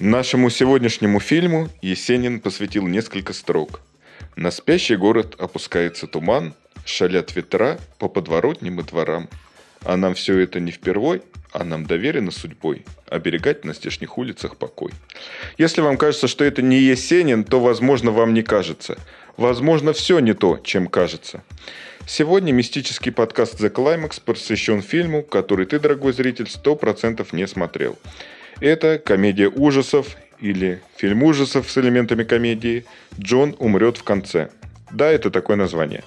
Нашему сегодняшнему фильму Есенин посвятил несколько строк. На спящий город опускается туман, шалят ветра по подворотням и дворам. А нам все это не впервой, а нам доверено судьбой оберегать на здешних улицах покой. Если вам кажется, что это не Есенин, то, возможно, вам не кажется. Возможно, все не то, чем кажется. Сегодня мистический подкаст The Climax посвящен фильму, который ты, дорогой зритель, 100% не смотрел. Это комедия ужасов или фильм ужасов с элементами комедии «Джон умрет в конце». Да, это такое название.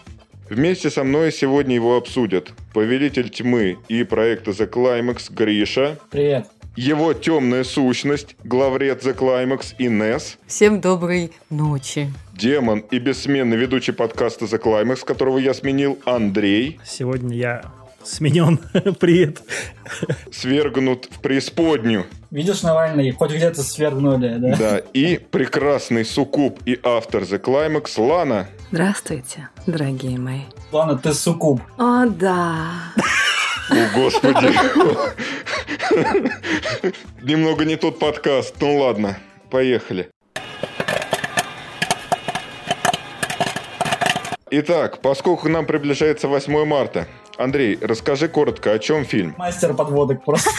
Вместе со мной сегодня его обсудят Повелитель тьмы и проекта The Climax Гриша. Привет. Его темная сущность, главред The Climax Инес. Всем доброй ночи. Демон и бессменный ведущий подкаста The Climax, которого я сменил, Андрей. Сегодня я сменен. Привет. Свергнут в преисподнюю. Видишь, Навальный, хоть где-то свергнули, да? Да, и прекрасный суккуб и автор The Climax Лана. Здравствуйте, дорогие мои. Ладно, ты суккуб. О, да. О, господи. Немного не тот подкаст. Ну ладно, поехали. Итак, поскольку к нам приближается 8 марта, Андрей, расскажи коротко, о чем фильм? Мастер подводок просто.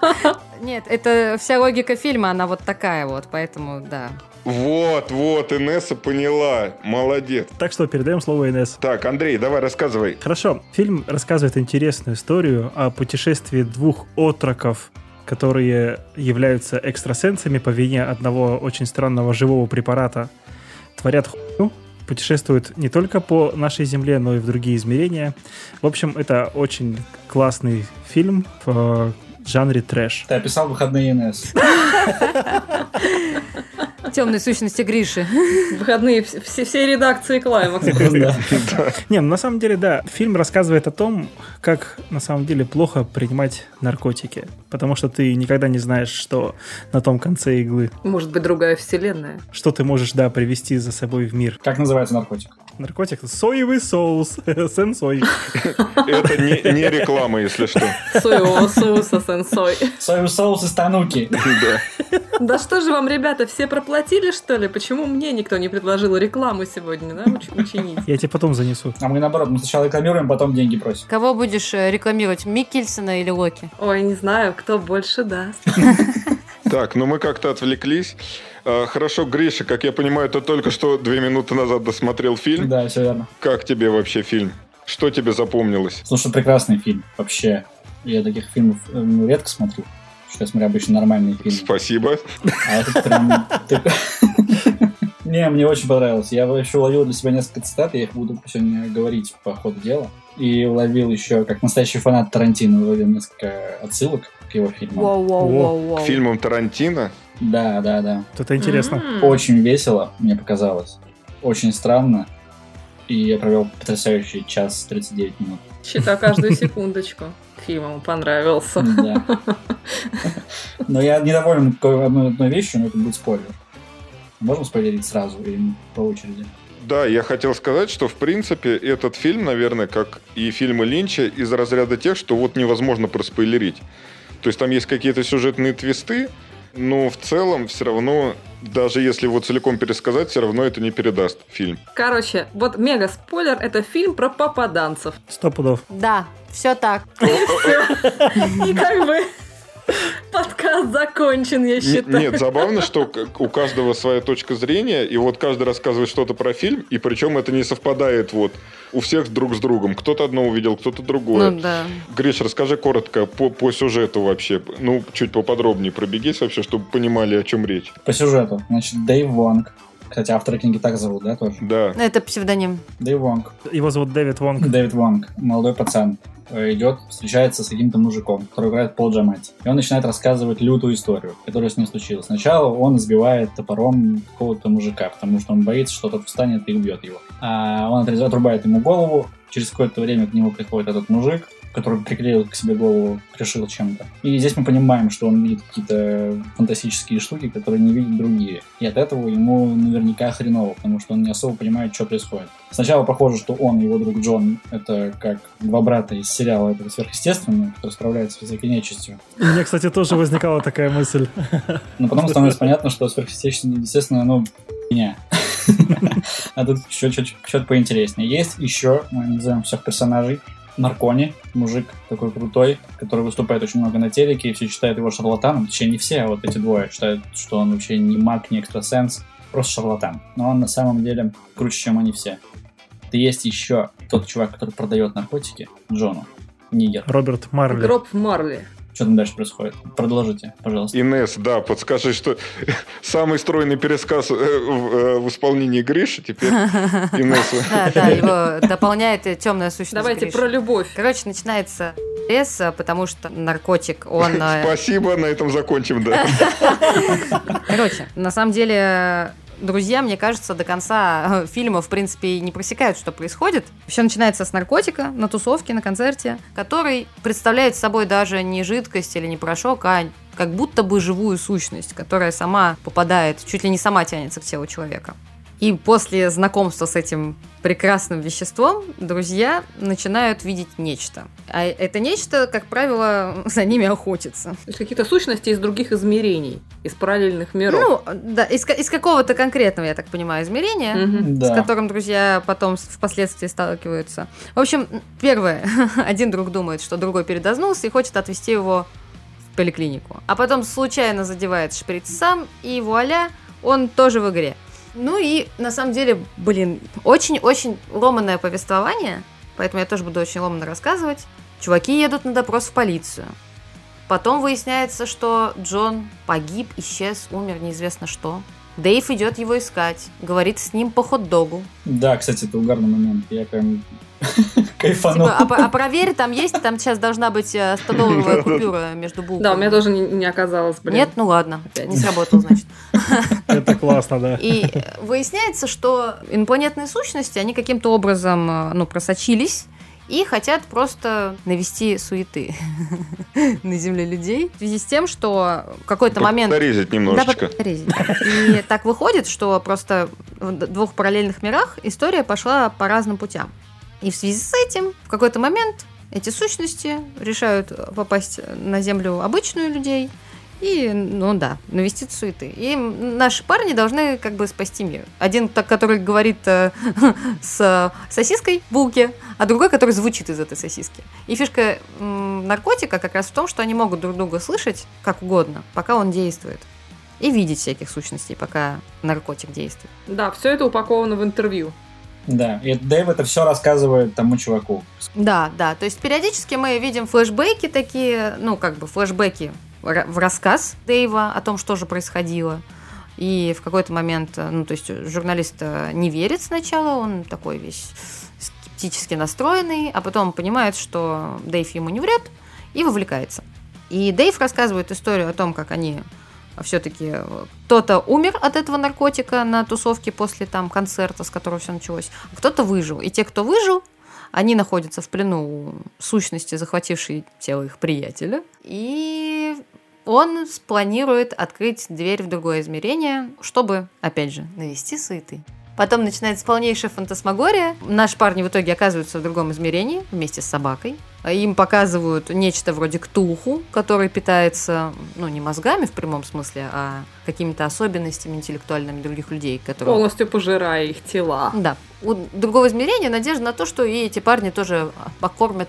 Нет, это вся логика фильма, она вот такая вот, поэтому да. Вот, вот, Инесса поняла. Молодец. Так что передаем слово Инесс. Так, Андрей, давай рассказывай. Хорошо. Фильм рассказывает интересную историю о путешествии двух отроков, которые являются экстрасенсами по вине одного очень странного живого препарата. Творят хуйню, путешествуют не только по нашей Земле, но и в другие измерения. В общем, это очень классный фильм в жанре трэш. Ты описал выходные НС. Темные сущности Гриши. Выходные все, все редакции Клаймакс. Не, ну на самом деле, да, фильм рассказывает о том, как на самом деле плохо принимать наркотики. Потому что ты никогда не знаешь, что на том конце иглы. Может быть, другая вселенная. Что ты можешь, да, привести за собой в мир. Как называется наркотик? Наркотик соевый соус. Сенсой. Это не, не реклама, если что. Соевого соуса сенсой. Соевый соус из Тануки. Да. Да что же вам, ребята, все проплатили, что ли? Почему мне никто не предложил рекламу сегодня, да, уч- учинить? Я тебе потом занесу. А мы наоборот, мы сначала рекламируем, потом деньги просим. Кого будешь э, рекламировать, Микельсона или Локи? Ой, не знаю, кто больше даст. Так, ну мы как-то отвлеклись. А, Хорошо, Гриша, как я понимаю, ты только что две минуты назад досмотрел фильм. Да, все верно. Как тебе вообще фильм? Что тебе запомнилось? Слушай, прекрасный фильм. Вообще, я таких фильмов э, ну, редко смотрю. Что я смотрю обычно нормальные фильмы. Спасибо. А этот прям... Не, мне очень понравилось. Я еще уловил для себя несколько цитат, я их буду сегодня говорить по ходу дела. И уловил еще, как настоящий фанат Тарантино, уловил несколько отсылок к его фильмам. Воу-воу-воу-воу. К фильмам Тарантино? Да, да, да. Это интересно. М. Очень весело, мне показалось. Очень странно. И я провел потрясающий час 39 минут. Считаю каждую секундочку. Фильм ему понравился. Да. Но я недоволен одной, одной вещью, но это будет спойлер. Можем спойлерить сразу или по очереди? Да, я хотел сказать, что в принципе этот фильм, наверное, как и фильмы Линча, из разряда тех, что вот невозможно проспойлерить. То есть там есть какие-то сюжетные твисты, но в целом все равно, даже если его целиком пересказать, все равно это не передаст фильм. Короче, вот мега спойлер, это фильм про попаданцев. Сто пудов. Да, все так. И как бы подкаст закончен, я считаю. Нет, забавно, что у каждого своя точка зрения, и вот каждый рассказывает что-то про фильм, и причем это не совпадает вот у всех друг с другом. Кто-то одно увидел, кто-то другое. Ну да. Гриш, расскажи коротко по, по сюжету вообще, ну, чуть поподробнее пробегись вообще, чтобы понимали, о чем речь. По сюжету. Значит, Дэйв Вонг. Кстати, автора книги так зовут, да, тоже? Да. Это псевдоним. Дэйв Вонг. Его зовут Дэвид Вонг. Дэвид Вонг. Молодой пацан. э, Идет, встречается с каким-то мужиком, который играет Пол Джамати. И он начинает рассказывать лютую историю, которая с ним случилась. Сначала он избивает топором какого-то мужика, потому что он боится, что тот встанет и убьет его. А он отрез- отрубает ему голову. Через какое-то время к нему приходит этот мужик, который приклеил к себе голову, пришил чем-то. И здесь мы понимаем, что он видит какие-то фантастические штуки, которые не видят другие. И от этого ему наверняка хреново, потому что он не особо понимает, что происходит. Сначала похоже, что он и его друг Джон — это как два брата из сериала этого сверхъестественного, который справляется с всякой нечистью. У меня, кстати, тоже возникала такая мысль. Но потом становится понятно, что сверхъестественное, естественно, ну, меня. А тут что-то поинтереснее. Есть еще, мы назовем всех персонажей, Наркони, мужик такой крутой, который выступает очень много на телеке, и все считают его шарлатаном. Точнее, не все, а вот эти двое считают, что он вообще не маг, не экстрасенс, просто шарлатан. Но он на самом деле круче, чем они все. И есть еще тот чувак, который продает наркотики Джону, Нигер. Роберт Марли. Гроб Марли. Что там дальше происходит? Продолжите, пожалуйста. Инес, да, подскажи, что самый стройный пересказ э, в, э, в исполнении Гриши теперь Инесса. Да, да, его дополняет темная сущность Давайте про любовь. Короче, начинается лес, потому что наркотик, он... э, Спасибо, на этом закончим, да. Короче, на самом деле, друзья, мне кажется, до конца э, фильма, в принципе, не просекают, что происходит. Все начинается с наркотика на тусовке, на концерте, который представляет собой даже не жидкость или не порошок, а как будто бы живую сущность, которая сама попадает, чуть ли не сама тянется к телу человека. И после знакомства с этим прекрасным веществом друзья начинают видеть нечто. А это нечто, как правило, за ними охотится. То есть какие-то сущности из других измерений, из параллельных миров. Ну, да, из, из какого-то конкретного, я так понимаю, измерения, с Да. которым друзья потом с- впоследствии сталкиваются. В общем, первое, один друг думает, что другой передознулся и хочет отвезти его в поликлинику. А потом случайно задевает шприц сам, и вуаля, он тоже в игре. Ну и, на самом деле, блин, очень-очень ломанное повествование, поэтому я тоже буду очень ломанно рассказывать. Чуваки едут на допрос в полицию. Потом выясняется, что Джон погиб, исчез, умер, неизвестно что. Дэйв идет его искать, говорит с ним по хот-догу. Да, кстати, это угарный момент. Я прям кайфанул. Типа, а, а проверь, там есть, там сейчас должна быть э, 100-долларовая купюра между булками. Да, у меня тоже не, не оказалось, блин. Нет, ну ладно, Опять. не сработал, значит. Это классно, да. И э, выясняется, что инопланетные сущности, они каким-то образом, э, ну, просочились и хотят просто навести суеты на Земле людей в связи с тем, что в какой-то момент... Дорезать Да, немножечко. подрезать. И так выходит, что просто в двух параллельных мирах история пошла по разным путям. И в связи с этим в какой-то момент эти сущности решают попасть на Землю обычную людей и, ну да, навести суеты. И наши парни должны как бы спасти мир. Один, так, который говорит э, с сосиской в булке, а другой, который звучит из этой сосиски. И фишка м, наркотика как раз в том, что они могут друг друга слышать как угодно, пока он действует. И видеть всяких сущностей, пока наркотик действует. Да, все это упаковано в интервью. Да, и Дэйв это все рассказывает тому чуваку. Да, да. То есть периодически мы видим флешбеки такие, ну, как бы флешбеки в ра- в рассказ Дэйва о том, что же происходило. И в какой-то момент, э, ну, то есть журналист э, не верит сначала, он такой весь скептически настроенный, а потом понимает, что Дэйв ему не врет и вовлекается. И Дэйв рассказывает историю о том, как они все-таки кто-то умер от этого наркотика на тусовке после там концерта, с которого все началось, а кто-то выжил. И те, кто выжил, они находятся в плену сущности, захватившей тело их приятеля. И он спланирует открыть дверь в другое измерение, чтобы, опять же, навести суеты. Потом начинается полнейшая фантасмагория. Наши парни в итоге оказываются в другом измерении вместе с собакой. Им показывают нечто вроде ктулху, который питается, ну, не мозгами в прямом смысле, а какими-то особенностями интеллектуальными других людей, которые... Полностью пожирая их тела. Да. У другого измерения надежда на то, что и эти парни тоже покормят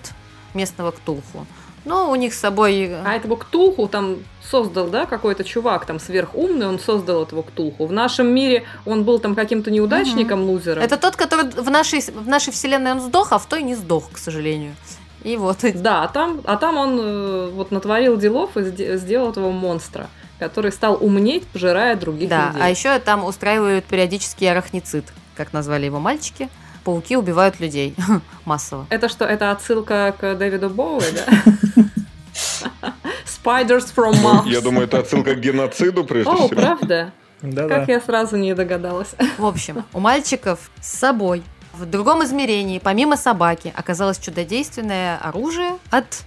местного ктулху. Но у них с собой... А этого ктулху там создал, да, какой-то чувак там сверхумный, он создал этого ктулху. В нашем мире он был там каким-то неудачником, лузером. Это тот, который в нашей, в нашей вселенной он сдох, а в той не сдох, к сожалению. И вот. Да, а там, а там он э, вот натворил делов и сде- сделал этого монстра, который стал умнеть, пожирая других Да, людей. а еще там устраивают периодический арахницид, как назвали его мальчики. Пауки убивают людей массово. Это что, это отсылка к Дэвиду Боуи, да? Spiders from Mars. Я думаю, это отсылка к геноциду, прежде О, всего. правда? Да-да. Как я сразу не догадалась. В общем, у мальчиков с собой В другом измерении, помимо собаки, оказалось чудодейственное оружие от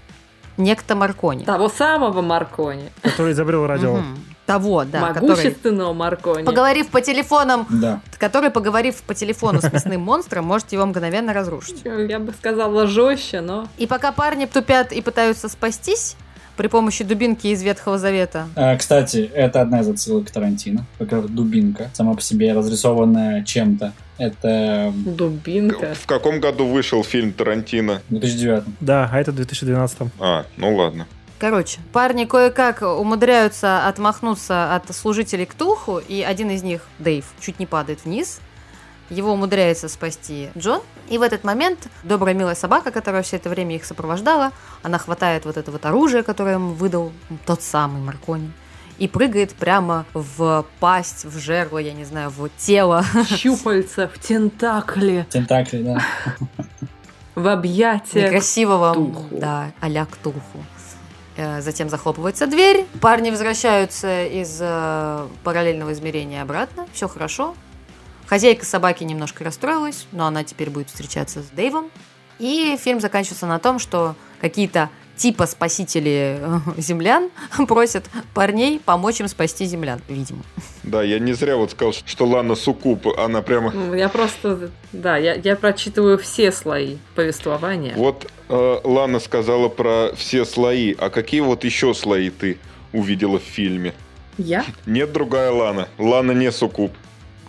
некто Маркони. Того самого Маркони. Который изобрел радио. Мгм. Того, да, который, Могущественного Маркони. поговорив по телефонам, Да. который, поговорив по телефону с мясным монстром, может его мгновенно разрушить. Я бы сказала жестче, но... И пока парни тупят и пытаются спастись при помощи дубинки из Ветхого Завета, А, кстати, это одна из отсылок Тарантино. Как раз дубинка, сама по себе разрисованная чем-то. Это Дубинка. В каком году вышел фильм Тарантино? в 2009 Да, а это в 2012 А, ну ладно. Короче, парни кое-как умудряются отмахнуться от служителей Ктулху, и один из них, Дэйв, чуть не падает вниз. Его умудряется спасти Джон. И в этот момент добрая милая собака, которая все это время их сопровождала, она хватает вот это вот оружие, которое ему выдал тот самый Маркони, и прыгает прямо в пасть, в жерло, я не знаю, в тело. Щупальца в тентакле, Тентакли, да. в объятиях. Некрасивого, Ктулху. да, а-ля Ктулху. Э, Затем захлопывается дверь. Парни возвращаются из э, параллельного измерения обратно. Все хорошо. Хозяйка собаки немножко расстроилась, но она теперь будет встречаться с Дэйвом. И фильм заканчивается на том, что какие-то типа спасители э, землян просят парней помочь им спасти землян, видимо. Да, я не зря вот сказал, что Лана Сукуп, она прямо... Ну, Я просто, да, я, я прочитываю все слои повествования. Вот э, Лана сказала про все слои, а какие вот еще слои ты увидела в фильме? Я? Нет другая Лана. Лана не Сукуп.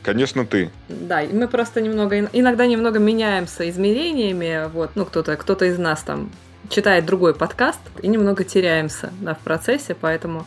Конечно, ты. Да, и мы просто немного, иногда немного меняемся измерениями, вот, ну, кто-то, кто-то из нас там читает другой подкаст и немного теряемся да, в процессе, поэтому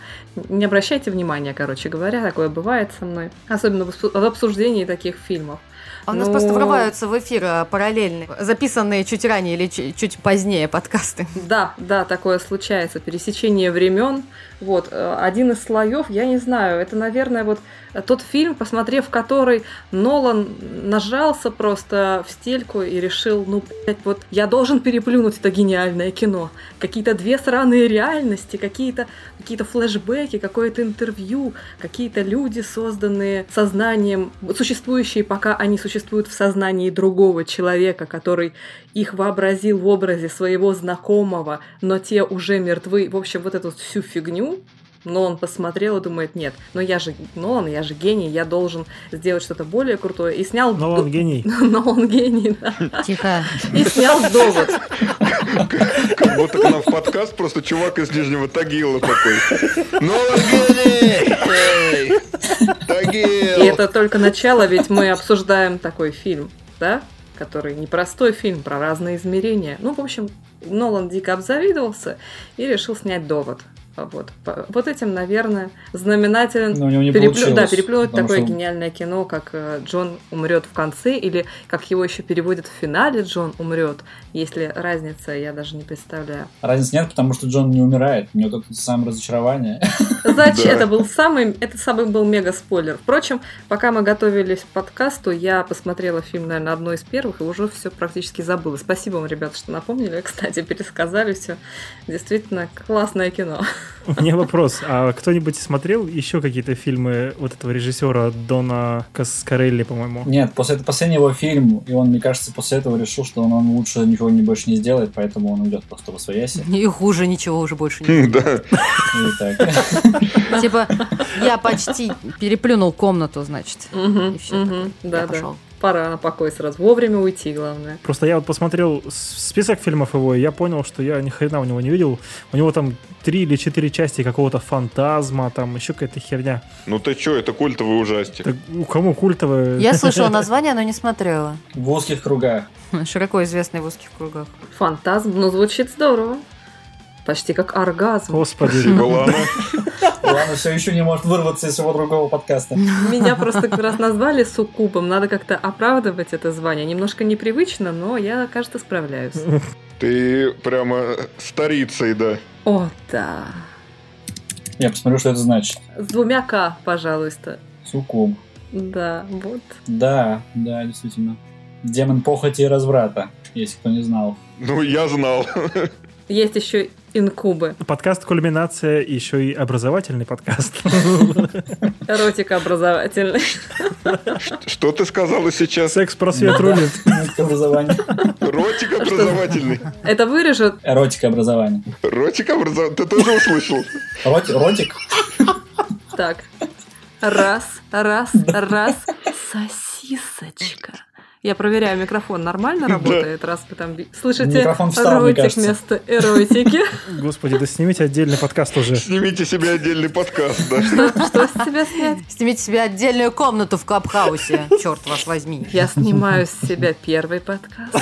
не обращайте внимания, короче говоря, такое бывает со мной, особенно в обсу- в обсуждении таких фильмов. А у нас Ну, просто врываются в эфир э, параллельные, записанные чуть ранее или чуть позднее подкасты. Да, да, такое случается, пересечение времен. Вот, э, один из слоев, я не знаю, это, наверное, вот э, тот фильм, посмотрев который, Нолан нажался просто в стельку и решил, ну, блядь, вот я должен переплюнуть это гениальное кино. Какие-то две сраные реальности, какие-то какие флешбеки, какое-то интервью, какие-то люди, созданные сознанием, существующие, пока они существуют в сознании другого человека, который их вообразил в образе своего знакомого, но те уже мертвы. В общем, вот эту всю фигню но он посмотрел и думает, нет, но я же Нолан, я же гений, я должен сделать что-то более крутое. И снял... Но он гений. Но он гений, да. Тихо. И снял довод. Как будто к нам в подкаст просто чувак из Нижнего Тагила такой. Ну, он гений! Тагил! И это только начало, ведь мы обсуждаем такой фильм, да? Который непростой фильм про разные измерения. Ну, в общем, Нолан дико обзавидовался и решил снять довод. Вот, По- вот этим, наверное, знаменателен Но у него не переплю-. Да, переплюнуть такое что- гениальное кино, как э, Джон умрет в конце, или как его еще переводят в финале Джон умрет. Если разница, я даже не представляю. Разницы нет, потому что Джон не умирает. У него только самое разочарование. Зачем? Да. Это был самый, это самый был мега спойлер. Впрочем, пока мы готовились к подкасту, я посмотрела фильм, наверное, одно из первых и уже все практически забыла. Спасибо вам, ребята, что напомнили. Кстати, пересказали все. Действительно, классное кино. У меня вопрос. А кто-нибудь смотрел еще какие-то фильмы вот этого режиссера Дона Каскарелли, по-моему? Нет, после это последний его фильм, и он, мне кажется, после этого решил, что он, он лучше ничего не больше не сделает, поэтому он уйдет просто в свояси. И хуже ничего уже больше не Да. Типа, я почти переплюнул комнату, значит. И Да, да. пошел. Пора на покой сразу. Вовремя уйти, главное. Просто я вот посмотрел список фильмов его, и я понял, что я ни хрена у него не видел. У него там три или четыре части какого-то фантазма, там еще какая-то херня. Ну ты чё, это культовый ужастик. Так у кому культовое? Я слышала название, но не смотрела. В узких кругах. Широко известный в узких кругах. Фантазм, ну, звучит здорово. Почти как оргазм. Господи. Лана. Ладно, все еще не может вырваться из своего другого подкаста. Меня просто как раз назвали суккубом. Надо как-то оправдывать это звание. Немножко непривычно, но я, кажется, справляюсь. Ты прямо старицей, да. О, да. Я посмотрю, что это значит. С двумя К, пожалуйста. Суккуб. Да, вот. Да, да, действительно. Демон похоти и разврата, если кто не знал. Ну, я знал. Есть еще Инкубы. Подкаст «Кульминация» еще и образовательный подкаст. Эротика образовательный. Что ты сказала сейчас? Секс-просвет рулит. Ротик образовательный. Это вырежет. Эротика образования. Ротик образовательный. Ты тоже услышал? Роти- Ротик? Так. Раз, раз, раз. Сосисочка. Я проверяю, микрофон нормально работает, раз вы там слышите Микрофон встал, мне ротик кажется. вместо эротики. Господи, да снимите отдельный подкаст уже. Снимите себе отдельный подкаст, да? Что с тебя снять? Снимите себе отдельную комнату в Клабхаусе, черт вас возьми. Я снимаю с себя первый подкаст.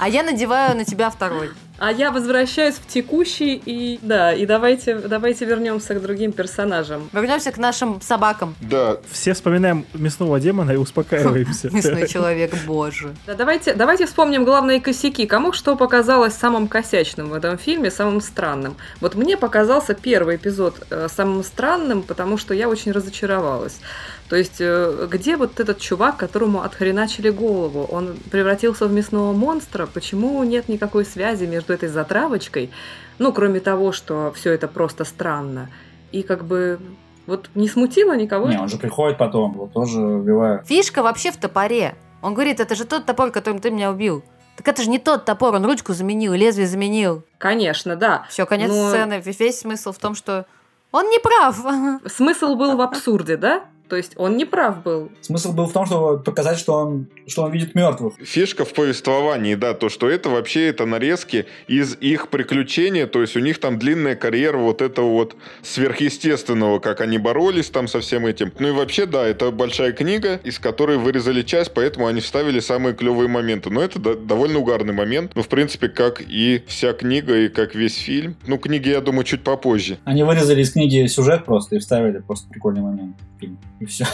А я надеваю на тебя второй. А я возвращаюсь в текущий и да, и давайте, давайте вернемся к другим персонажам. Вернемся к нашим собакам. Да, Все вспоминаем мясного демона и успокаиваемся. Мясной человек, боже. Да, давайте, давайте вспомним главные косяки. Кому что показалось самым косячным в этом фильме, самым странным? Вот мне показался первый эпизод э, самым странным, потому что я очень разочаровалась. То есть, э, где вот этот чувак, которому отхреначили голову? Он превратился в мясного монстра? Почему нет никакой связи между этой затравочкой? Ну, кроме того, что все это просто странно. И как бы вот не смутило никого? Не, он же приходит потом, его тоже убивают. Фишка вообще в топоре. Он говорит, это же тот топор, которым ты меня убил. Так это же не тот топор, он ручку заменил, лезвие заменил. Конечно, да. Все, конец Но- сцены. Весь смысл в том, что он не прав. Смысл был в абсурде, да? То есть он не прав был. Смысл был в том, чтобы показать, что он, что он видит мертвых. фишка в повествовании, да, то, что это вообще это нарезки из их приключения, то есть у них там длинная карьера вот этого вот сверхъестественного, как они боролись там со всем этим. Ну и вообще, да, это большая книга, из которой вырезали часть, поэтому они вставили самые клевые моменты. Но это до- довольно угарный момент. Ну, в принципе, как и вся книга, и как весь фильм. Ну, книги, я думаю, чуть попозже. Они вырезали из книги сюжет просто и вставили просто прикольный момент фильм. И все.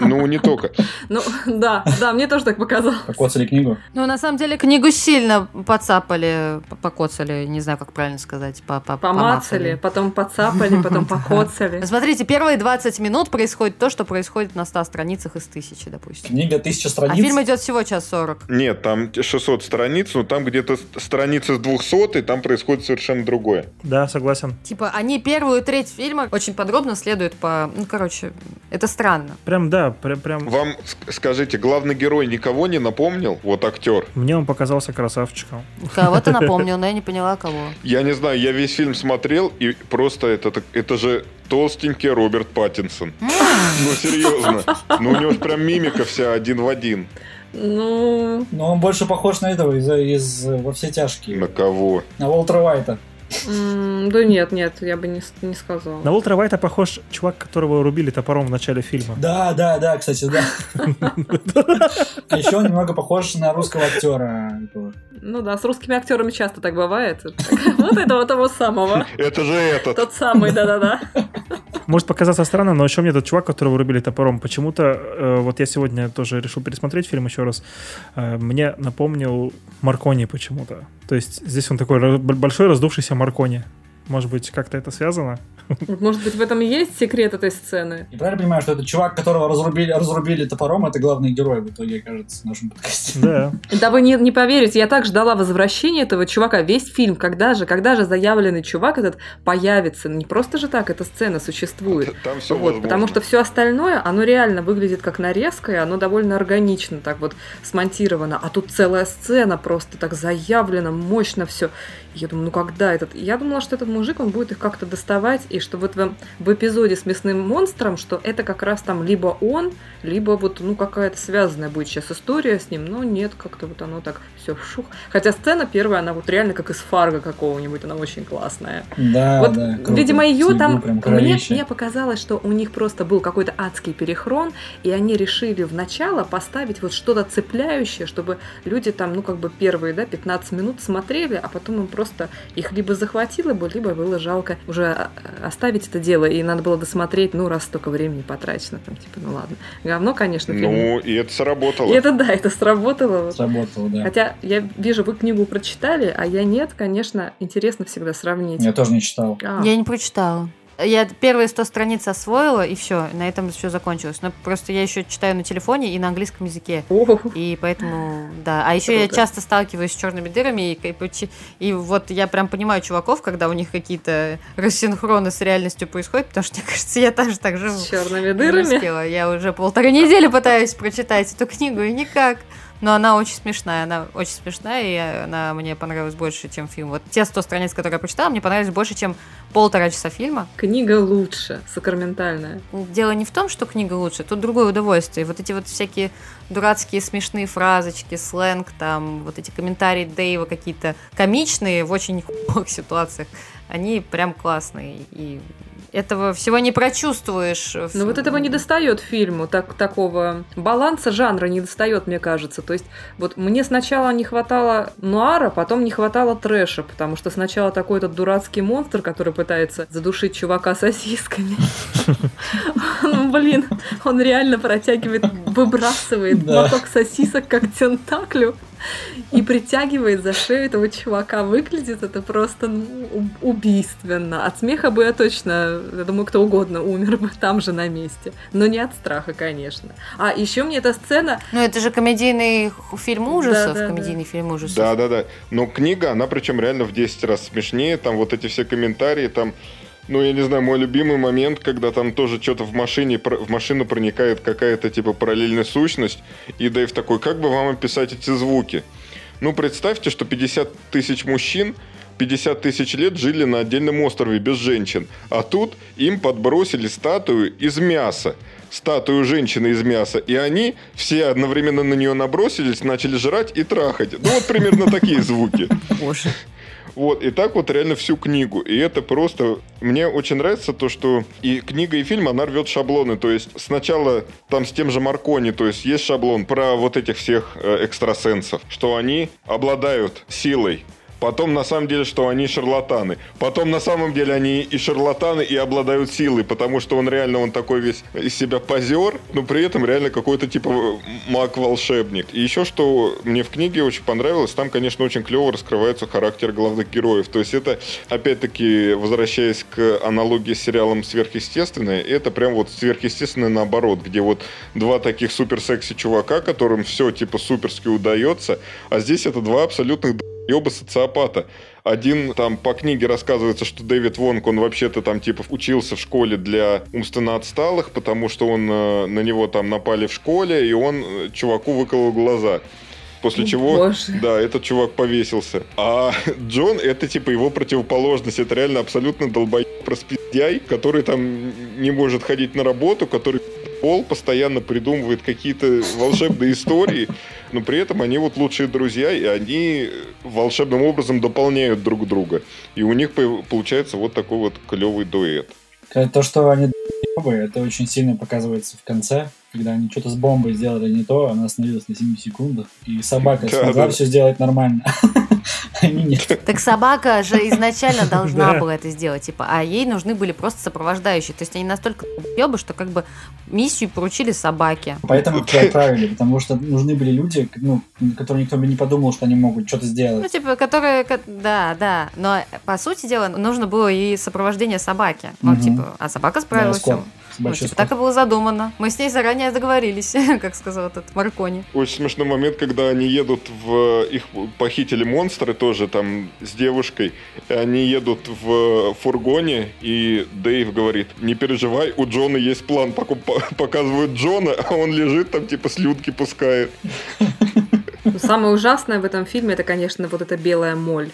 Ну, не только. Ну, да, да, мне тоже так показалось. Покоцали книгу. Ну, на самом деле, книгу сильно подцапали, п- покоцали, не знаю, как правильно сказать. по- по- Помацали, потом поцапали, потом покоцали. Смотрите, первые 20 минут происходит то, что происходит на 100 страницах из тысячи, допустим. Книга тысяча А страниц. фильм идет всего час 40. Нет, там 600 страниц, но там где-то с- страница с 200, и там происходит совершенно другое. Да, согласен. Типа, они первую треть фильма очень подробно следуют по... Ну, короче, это странно. Прям, да, прям, прям. Вам ск- скажите, главный герой никого не напомнил? Вот актер. Мне он показался красавчиком. Кого-то напомнил, но я не поняла, кого. Я не знаю, я весь фильм смотрел, и просто это, так- это же толстенький Роберт Паттинсон. Ну, серьезно. Ну, у него ж прям мимика вся один в один. Ну, Но он больше похож на этого из, из «Во все На тяжкие». кого? На Уолтера Уайта. М, да нет, нет, я бы не, не сказала. На Уолтера Уайта похож чувак, которого рубили топором в начале фильма. Да, да, да, кстати, да. А еще он немного похож на русского актера. этого. Ну да, с русскими актерами часто так бывает. Вот этого того самого. Это же этот. Тот самый, да-да-да. Может показаться странно, но еще мне тот чувак, которого рубили топором, почему-то, э, вот я сегодня тоже решил пересмотреть фильм еще раз, э, мне напомнил Маркони почему-то. То есть здесь он такой большой раздувшийся Маркони. Может быть, как-то это связано? Может быть, в этом и есть секрет этой сцены? Я правильно понимаю, что это чувак, которого разрубили, разрубили топором, это главный герой в итоге, кажется, в нашем подкасте. Да. Да вы не, не поверите, я так ждала возвращения этого чувака. Весь фильм, когда же, когда же заявленный чувак этот появится? Не просто же так эта сцена существует. Там все Вот, потому что все остальное, оно реально выглядит как нарезка, и оно довольно органично так вот смонтировано. А тут целая сцена просто так заявлена, мощно все. Я думаю, ну когда этот... Я думала, что этот мужик, он будет их как-то доставать, и что вот в, в эпизоде с мясным монстром, что это как раз там либо он, либо вот, ну, какая-то связанная будет сейчас история с ним, но нет, как-то вот оно так все вшух. Хотя сцена первая, она вот реально как из фарга какого-нибудь, она очень классная. Да, Вот, да, круто. видимо, ее там... Мне, мне показалось, что у них просто был какой-то адский перехрон, и они решили в начало поставить вот что-то цепляющее, чтобы люди там, ну, как бы первые, да, 15 минут смотрели, а потом им просто их либо захватило бы, либо было жалко уже а, оставить это дело, и надо было досмотреть, ну, раз столько времени потрачено, там, типа, ну, ладно. Говно, конечно, фильм. Ну, и это сработало. И это, да, это сработало. Сработало, да. Хотя я вижу, вы книгу прочитали, а я нет, конечно, интересно всегда сравнить. Я тоже не читал. А. Я не прочитала. Я первые 100 страниц освоила, и все, на этом все закончилось. Но просто я еще читаю на телефоне и на английском языке. О, И поэтому, да. А еще я Круто. часто сталкиваюсь с черными дырами, и, чи- и вот я прям понимаю чуваков, когда у них какие-то рассинхроны с реальностью происходят, потому что, мне кажется, я тоже так живу. с черными дырами. Я уже полторы недели пытаюсь прочитать эту книгу, и никак. Но она очень смешная, она очень смешная, и она мне понравилась больше, чем фильм. Вот те 100 страниц, которые я прочитала, мне понравились больше, чем полтора часа фильма. Книга лучше, сакраментальная. Дело не в том, что книга лучше, тут другое удовольствие. Вот эти вот всякие дурацкие смешные фразочки, сленг, там, вот эти комментарии Дэйва какие-то комичные в очень хуевых ситуациях, они прям классные. И этого всего не прочувствуешь. Но вот этого не достает фильму, так, такого баланса жанра не достает, мне кажется. То есть вот мне сначала не хватало нуара, потом не хватало трэша, потому что сначала такой этот дурацкий монстр, который пытается задушить чувака сосисками. Ну, Блин, он реально протягивает, выбрасывает моток сосисок как тентаклю и притягивает за шею этого чувака. Выглядит это просто ну, убийственно. От смеха бы я точно, я думаю, кто угодно умер бы там же на месте. Но не от страха, конечно. А еще мне эта сцена... Ну, это же комедийный фильм ужасов, Да, да, комедийный фильм ужасов. Да, да, да. Но книга, она причем реально в 10 раз смешнее. Там вот эти все комментарии, там, ну, я не знаю, мой любимый момент, когда там тоже что-то в машине, в машину проникает какая-то типа параллельная сущность, и Дэйв такой, как бы вам описать эти звуки? Ну, представьте, что 50 тысяч мужчин 50 тысяч лет жили на отдельном острове без женщин, а тут им подбросили статую из мяса. Статую женщины из мяса. И они все одновременно на нее набросились, начали жрать и трахать. Ну, вот примерно такие звуки. Боже. Вот, и так вот реально всю книгу. И это просто... Мне очень нравится то, что и книга, и фильм, она рвет шаблоны. То есть сначала там с тем же Маркони, то есть есть шаблон про вот этих всех э, экстрасенсов, что они обладают силой. Потом на самом деле, что они шарлатаны. Потом на самом деле они и шарлатаны, и обладают силой, потому что он реально, он такой весь из себя позер, но при этом реально какой-то типа маг-волшебник. И еще что мне в книге очень понравилось, там, конечно, очень клево раскрывается характер главных героев. То есть это, опять-таки, возвращаясь к аналогии с сериалом «Сверхъестественное», это прям вот «Сверхъестественное» наоборот, где вот два таких супер-секси чувака, которым все типа суперски удается, а здесь это два абсолютных Ёба социопата. Один там по книге рассказывается, что Дэвид Вонг, он вообще-то там типа учился в школе для умственно отсталых, потому что он э, на него там напали в школе, и он э, чуваку выколол глаза. После О, чего, боже. да, этот чувак повесился. А Джон, это типа его противоположность. Это реально абсолютно долбоеб распиздяй, который там не может ходить на работу, который пол постоянно придумывает какие-то волшебные истории, но при этом они вот лучшие друзья, и они волшебным образом дополняют друг друга. И у них получается вот такой вот клевый дуэт. То, что они это очень сильно показывается в конце, когда они что-то с бомбой сделали не то, она остановилась на 7 секундах, и собака Да, смогла да. все сделать нормально. Они нет. Так собака же изначально должна была это сделать, типа, а ей нужны были просто сопровождающие. То есть они настолько ебы, что как бы миссию поручили собаке. Поэтому отправили, потому что нужны были люди, ну, которые никто бы не подумал, что они могут что-то Ну, сделать. типа, которые... ко- Да, да. Но, по сути дела, нужно было и сопровождение собаки. Ну, типа, а собака справилась. Ну, типа, так и было задумано. Мы с ней заранее договорились, как сказал этот Маркони. Очень смешной момент, когда они едут в... Их похитили монстры тоже там с девушкой. И они едут в фургоне, и Дэйв говорит, не переживай, у Джона есть план. Показывают Джона, а он лежит там типа слюдки пускает. Самое ужасное в этом фильме это, конечно, вот эта белая моль,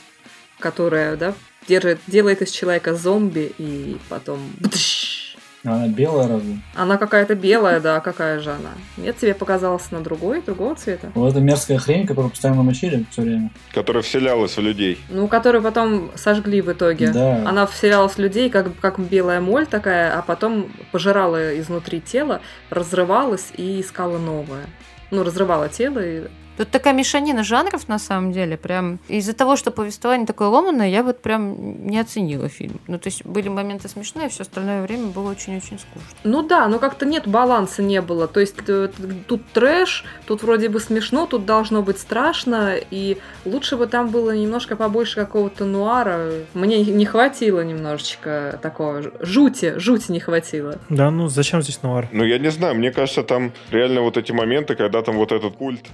которая, да, держит, делает из человека зомби и потом. бдыщ. А Она белая разве? Она какая-то белая, да, какая же она? Нет, тебе показалось на другой, другого цвета? Вот эта мерзкая хрень, которую постоянно мочили все время. Которая вселялась в людей. Ну, которую потом сожгли в итоге. Да. Она вселялась в людей, как, как белая моль такая, а потом пожирала изнутри тело, разрывалась и искала новое. Ну, разрывала тело и Тут такая мешанина жанров, на самом деле, прям из-за того, что повествование такое ломаное, я вот прям не оценила фильм. Ну, то есть были моменты смешные, все остальное время было очень-очень скучно. Ну да, но как-то нет баланса не было. То есть э, тут трэш, тут вроде бы смешно, тут должно быть страшно, и лучше бы там было немножко побольше какого-то нуара. Мне не хватило немножечко такого жути, жути не хватило. Да, ну зачем здесь нуар? Ну, я не знаю, мне кажется, там реально вот эти моменты, когда там вот этот культ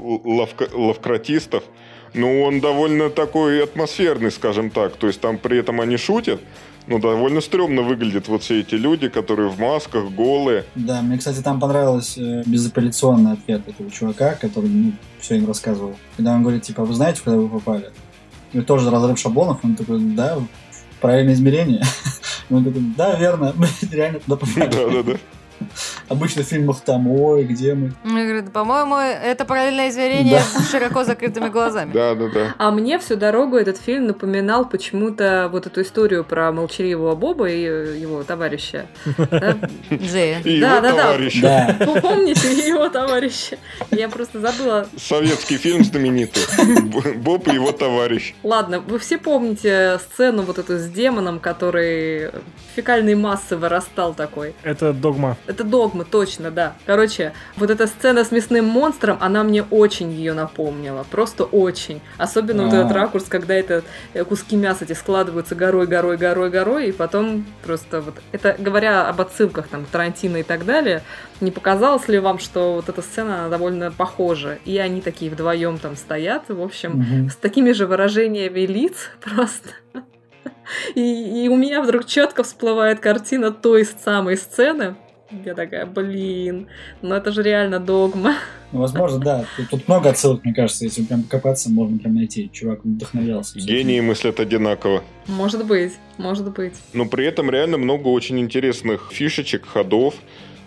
лавка- лавкратистов, ну, он довольно такой атмосферный, скажем так. То есть там при этом они шутят, но довольно стрёмно выглядят вот все эти люди, которые в масках, голые. Да, мне, кстати, там понравился э, безапелляционный ответ этого чувака, который ну, все им рассказывал. Когда он говорит, типа, «А вы знаете, куда вы попали? И тоже разрыв шаблонов, он такой, да, правильное измерение. Он такой, да, верно, мы реально туда попали. Да, да, да. Обычно в фильмах там, ой, где мы? Я говорю, «Да, по-моему, это параллельное измерение с широко закрытыми глазами. Да, да, да. А мне всю дорогу этот фильм напоминал почему-то вот эту историю про молчаливого Боба и его товарища. Да? Джея. Да, да, да. Да. Вы помните его товарища? Я просто забыла. Советский фильм знаменитый. Боб и его товарищ. Ладно, вы все помните сцену вот эту с демоном, который фекальной массы вырастал такой. Это догма. Это догма, точно, да. Короче, вот эта сцена с мясным монстром, она мне очень ее напомнила. Просто очень. Особенно вот А. этот ракурс, когда это э, куски мяса эти складываются горой, горой, горой, горой, и потом просто вот... Это говоря об отсылках там Тарантино и так далее, не показалось ли вам, что вот эта сцена она довольно похожа? И они такие вдвоем там стоят, в общем, Мгм. с такими же выражениями лиц просто. И, и у меня вдруг четко всплывает картина той самой сцены. Я такая, блин, ну это же реально догма. Ну, возможно, да. Тут, тут много отсылок, мне кажется, если прям покопаться, можно прям найти. Чувак вдохновлялся. Гении мыслят одинаково. Может быть, может быть. Но при этом реально много очень интересных фишечек, ходов.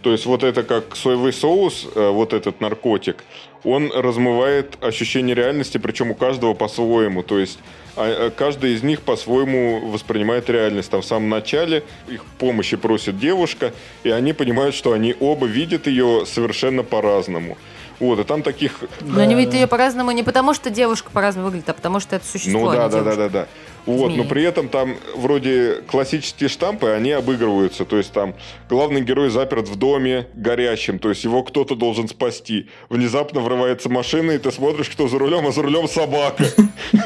То есть вот это как соевый соус, э, вот этот наркотик, он размывает ощущение реальности, причем у каждого по-своему. То есть а, э, каждый из них по-своему воспринимает реальность. Там в самом начале их помощи просит девушка, и они понимают, что они оба видят ее совершенно по-разному. Вот, и там таких... Но они видят ее по-разному не потому, что девушка по-разному выглядит, а потому что это существо. Ну а да, не да, да, девушка. да, да. Вот, Змеи. но при этом там вроде классические штампы, они обыгрываются. То есть там главный герой заперт в доме горящем, то есть его кто-то должен спасти. Внезапно врывается машина, и ты смотришь, кто за рулем, а за рулем собака.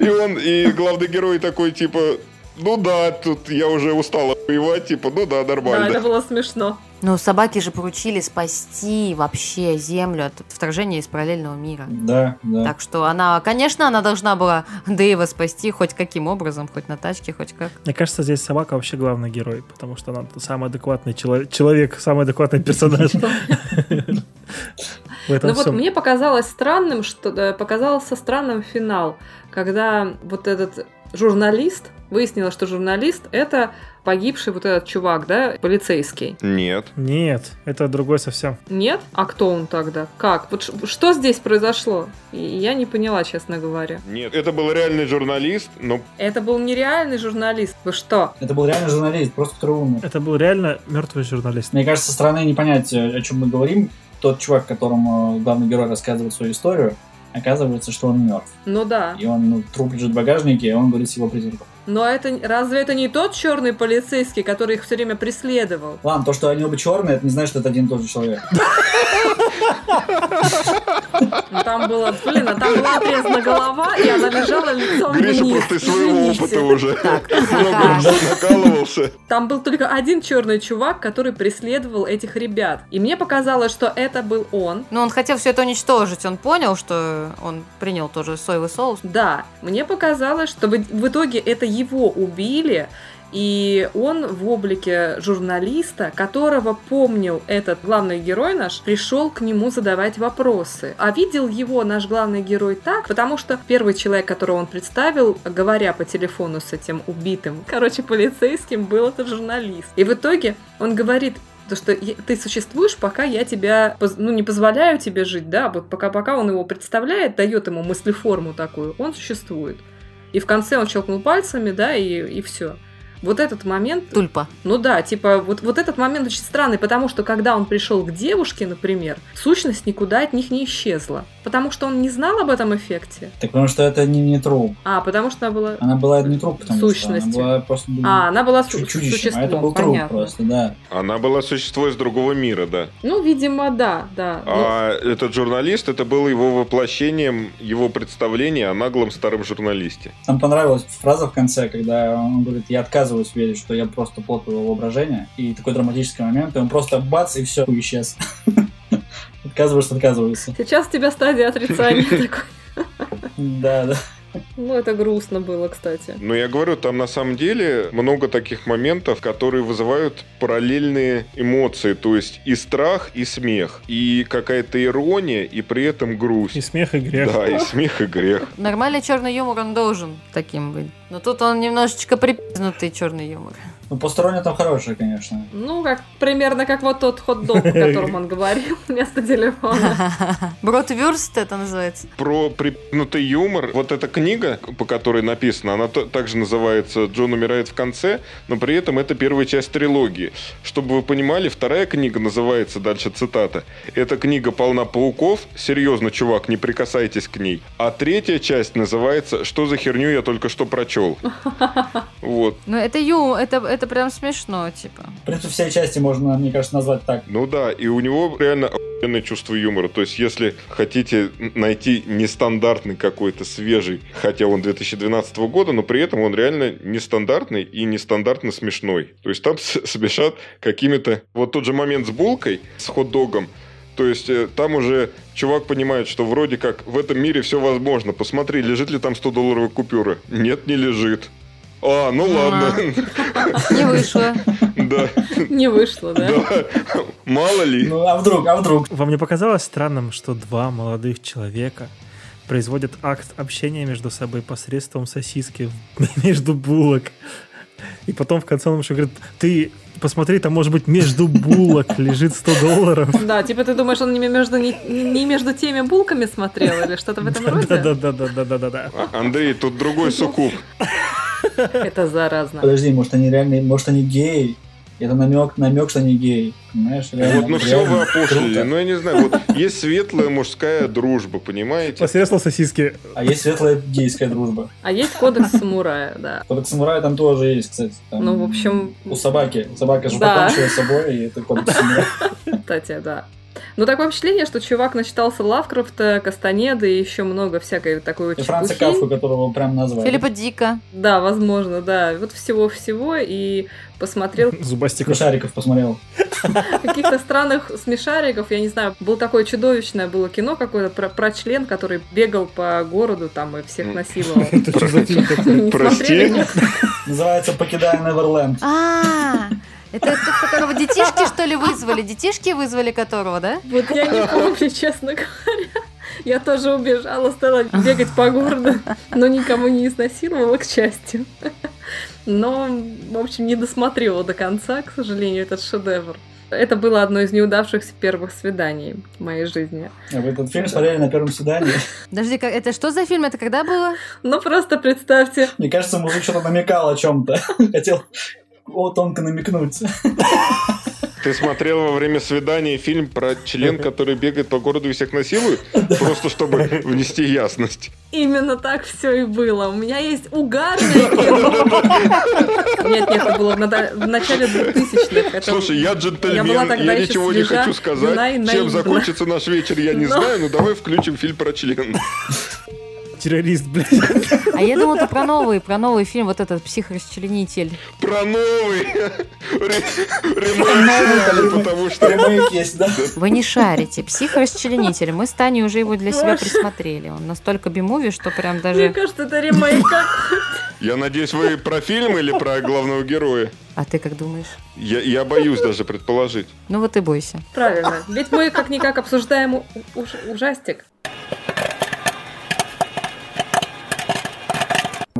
И он, и главный герой такой, типа, ну да, тут я уже устал воевать, типа, ну да, Да, нормально. это было смешно. Ну, собаки же поручили спасти вообще Землю от вторжения из параллельного мира. Да, да. Так что она, конечно, она должна была Дэйва спасти хоть каким образом, хоть на тачке, хоть как. Мне кажется, здесь собака вообще главный герой, потому что она самый адекватный чело- человек, самый адекватный персонаж. Ну вот мне показалось странным, что да, показался странным финал, когда вот этот журналист выяснилось, что журналист это погибший вот этот чувак, да, полицейский. Нет. Нет, это другой совсем. Нет? А кто он тогда? Как? Вот ш- что здесь произошло? И Я не поняла, честно говоря. Нет, это был реальный журналист, но Это был нереальный журналист. Вы что? Это был реально журналист, просто который умер. Это был реально мертвый журналист. Мне кажется, со стороны не понять, э, о чем мы говорим. Тот чувак, которому главный герой рассказывает свою историю, оказывается, что он мертв. Ну да. И он ну, труп лежит в багажнике, и он говорит с его призраком. Но это разве это не тот черный полицейский, который их все время преследовал? Ладно, то, что они оба черные, это не значит, что это один и тот же человек. Ну, Там было, блин, а там была отрезана голова, и она лежала лицом Гриша вниз. просто из своего опыта уже накалывался. Там был только один черный чувак, который преследовал этих ребят. И мне показалось, что это был он. Ну, он хотел все это уничтожить. Он понял, что он принял тоже соевый соус. Да, мне показалось, что в в итоге это его убили, и он в облике журналиста, которого помнил этот главный герой наш, пришел к нему задавать вопросы. А видел его наш главный герой так, потому что первый человек, которого он представил, говоря по телефону с этим убитым, короче, полицейским, был этот журналист. И в итоге он говорит, то, что ты существуешь, пока я тебя, ну, не позволяю тебе жить, да, вот пока, пока он его представляет, дает ему мыслеформу такую, он существует. И в конце он щелкнул пальцами, да, и, и все. вот этот момент, Тульпа. ну да, типа, вот, вот этот момент очень странный, потому что когда он пришел к девушке, например, сущность никуда от них не исчезла. Потому что он не знал об этом эффекте. Так потому что это не, не труп. А, потому что она была... Она была не труп, потому что Сущностью. она была просто А, она была су- существом, а это был труп понятно. просто, да. Она была существо из другого мира, да. Ну, видимо, да, да. Ну, А этот журналист, это было его воплощением его представления о наглом старом журналисте. Нам понравилась фраза в конце, когда он говорит, я отказываюсь верить, что я просто плод твоего воображения. И такой драматический момент, и он просто бац, и все, исчез. Отказываешься, отказывается. Сейчас у тебя стадия отрицания такой. Да, да. Ну, это грустно было, кстати. Но я говорю, там на самом деле много таких моментов, которые вызывают параллельные эмоции. То есть и страх, и смех. И какая-то ирония, и при этом грусть. И смех, и грех. Да, и смех, и грех. Нормальный черный юмор, он должен таким быть. Но тут он немножечко припизнутый черный юмор. Ну, посторонняя там хорошая, конечно. Ну, как примерно как вот тот хот-дог, о котором он говорил вместо телефона. Бродвюрст это называется. Про припнутый юмор. Вот эта книга, по которой написано, она также называется «Джон умирает в конце», но при этом это первая часть трилогии. Чтобы вы понимали, вторая книга называется, дальше цитата, «Эта книга полна пауков, серьезно, чувак, не прикасайтесь к ней». А третья часть называется «Что за херню я только что прочел». Вот. Ну это ю, это, это прям смешно, типа. В принципе, все части можно, мне кажется, назвать так. Ну да, и у него реально охуенное чувство юмора. То есть, если хотите найти нестандартный какой-то свежий, хотя он 2012 года, но при этом он реально нестандартный и нестандартно смешной. То есть, там смешат какими-то... Вот тот же момент с булкой, с хот-догом, то есть э, там уже чувак понимает, что вроде как в этом мире все возможно. Посмотри, лежит ли там 100-долларовая купюра. Нет, не лежит. А, ну ладно. Не вышло. Да, Не вышло, да? да. Мало ли. Ну, а вдруг, а вдруг? Вам не показалось странным, что два молодых человека производят акт общения между собой посредством сосиски между булок? И потом в конце он еще говорит, ты посмотри, там может быть между булок лежит 100 долларов. Да, типа ты думаешь, он не между, не, не между теми булками смотрел или что-то в этом роде? Да-да-да-да-да-да. А, Андрей, тут другой суккуб. Это заразно. Подожди, может они реально, может они геи? Это намек, намек, что они геи. Понимаешь? Реально, Вот, ну все вы опошлили. Ну, я не знаю, вот есть светлая мужская дружба, понимаете? Посредством сосиски. А есть светлая гейская дружба. А есть кодекс самурая, да. Кодекс самурая там тоже есть, кстати. Там Ну, в общем, У собаки. Собака же Да. покончила с собой, и это кодекс самурая. кстати, да. Ну, такое впечатление, что чувак начитался Лавкрафта, Кастанеда и еще много всякой такой вот И Франца. Кафку, которого прям назвали. Филиппа Дика. Да, возможно, да. Вот всего-всего и посмотрел Зубастиков. Шариков посмотрел. каких-то странных смешариков, я не знаю, было такое чудовищное было кино какое-то про, про член, который бегал по городу там и всех насиловал. Это что за фильм такой? Не Прости. Называется «Покидая Неверленд». Это тот, которого детишки, что ли, вызвали? Детишки вызвали которого, да? Вот я не помню, честно говоря. Я тоже убежала, стала бегать по городу, но никому не изнасиловала, к счастью. Но, в общем, не досмотрела до конца, к сожалению, этот шедевр. Это было одно из неудавшихся первых свиданий в моей жизни. А Вы этот фильм смотрели на первом свидании. Подожди, это что за фильм? Это когда было? Ну, просто представьте, Мне кажется, мужик что-то намекал о чем-то. Хотел о, тонко намекнуть. Ты смотрел во время свидания фильм про член, который бегает по городу и всех насилует? Просто чтобы внести ясность. именно так все и было. У меня есть угарное кино. Нет, нет, это было в начале 2000-х. Это- Слушай, я Я джентльмен, я, ничего не хочу сказать. Чем закончится наш вечер, я не знаю, но давай включим фильм про член. Террорист, блядь. А я думала, ты про новый, про новый фильм, вот этот психорасчленитель. Про новый ре- ремейк, потому что... Ремейк есть, да? Вы не шарите. Психорасчленитель. Мы с Таней уже его для себя присмотрели. Он настолько бимуви, что прям Мне даже... кажется, это ремейк. Я надеюсь, вы про фильм или про главного героя? А ты как думаешь? Я, я боюсь даже предположить. Ну вот и бойся. Правильно. Ведь мы как-никак обсуждаем уж- ужастик.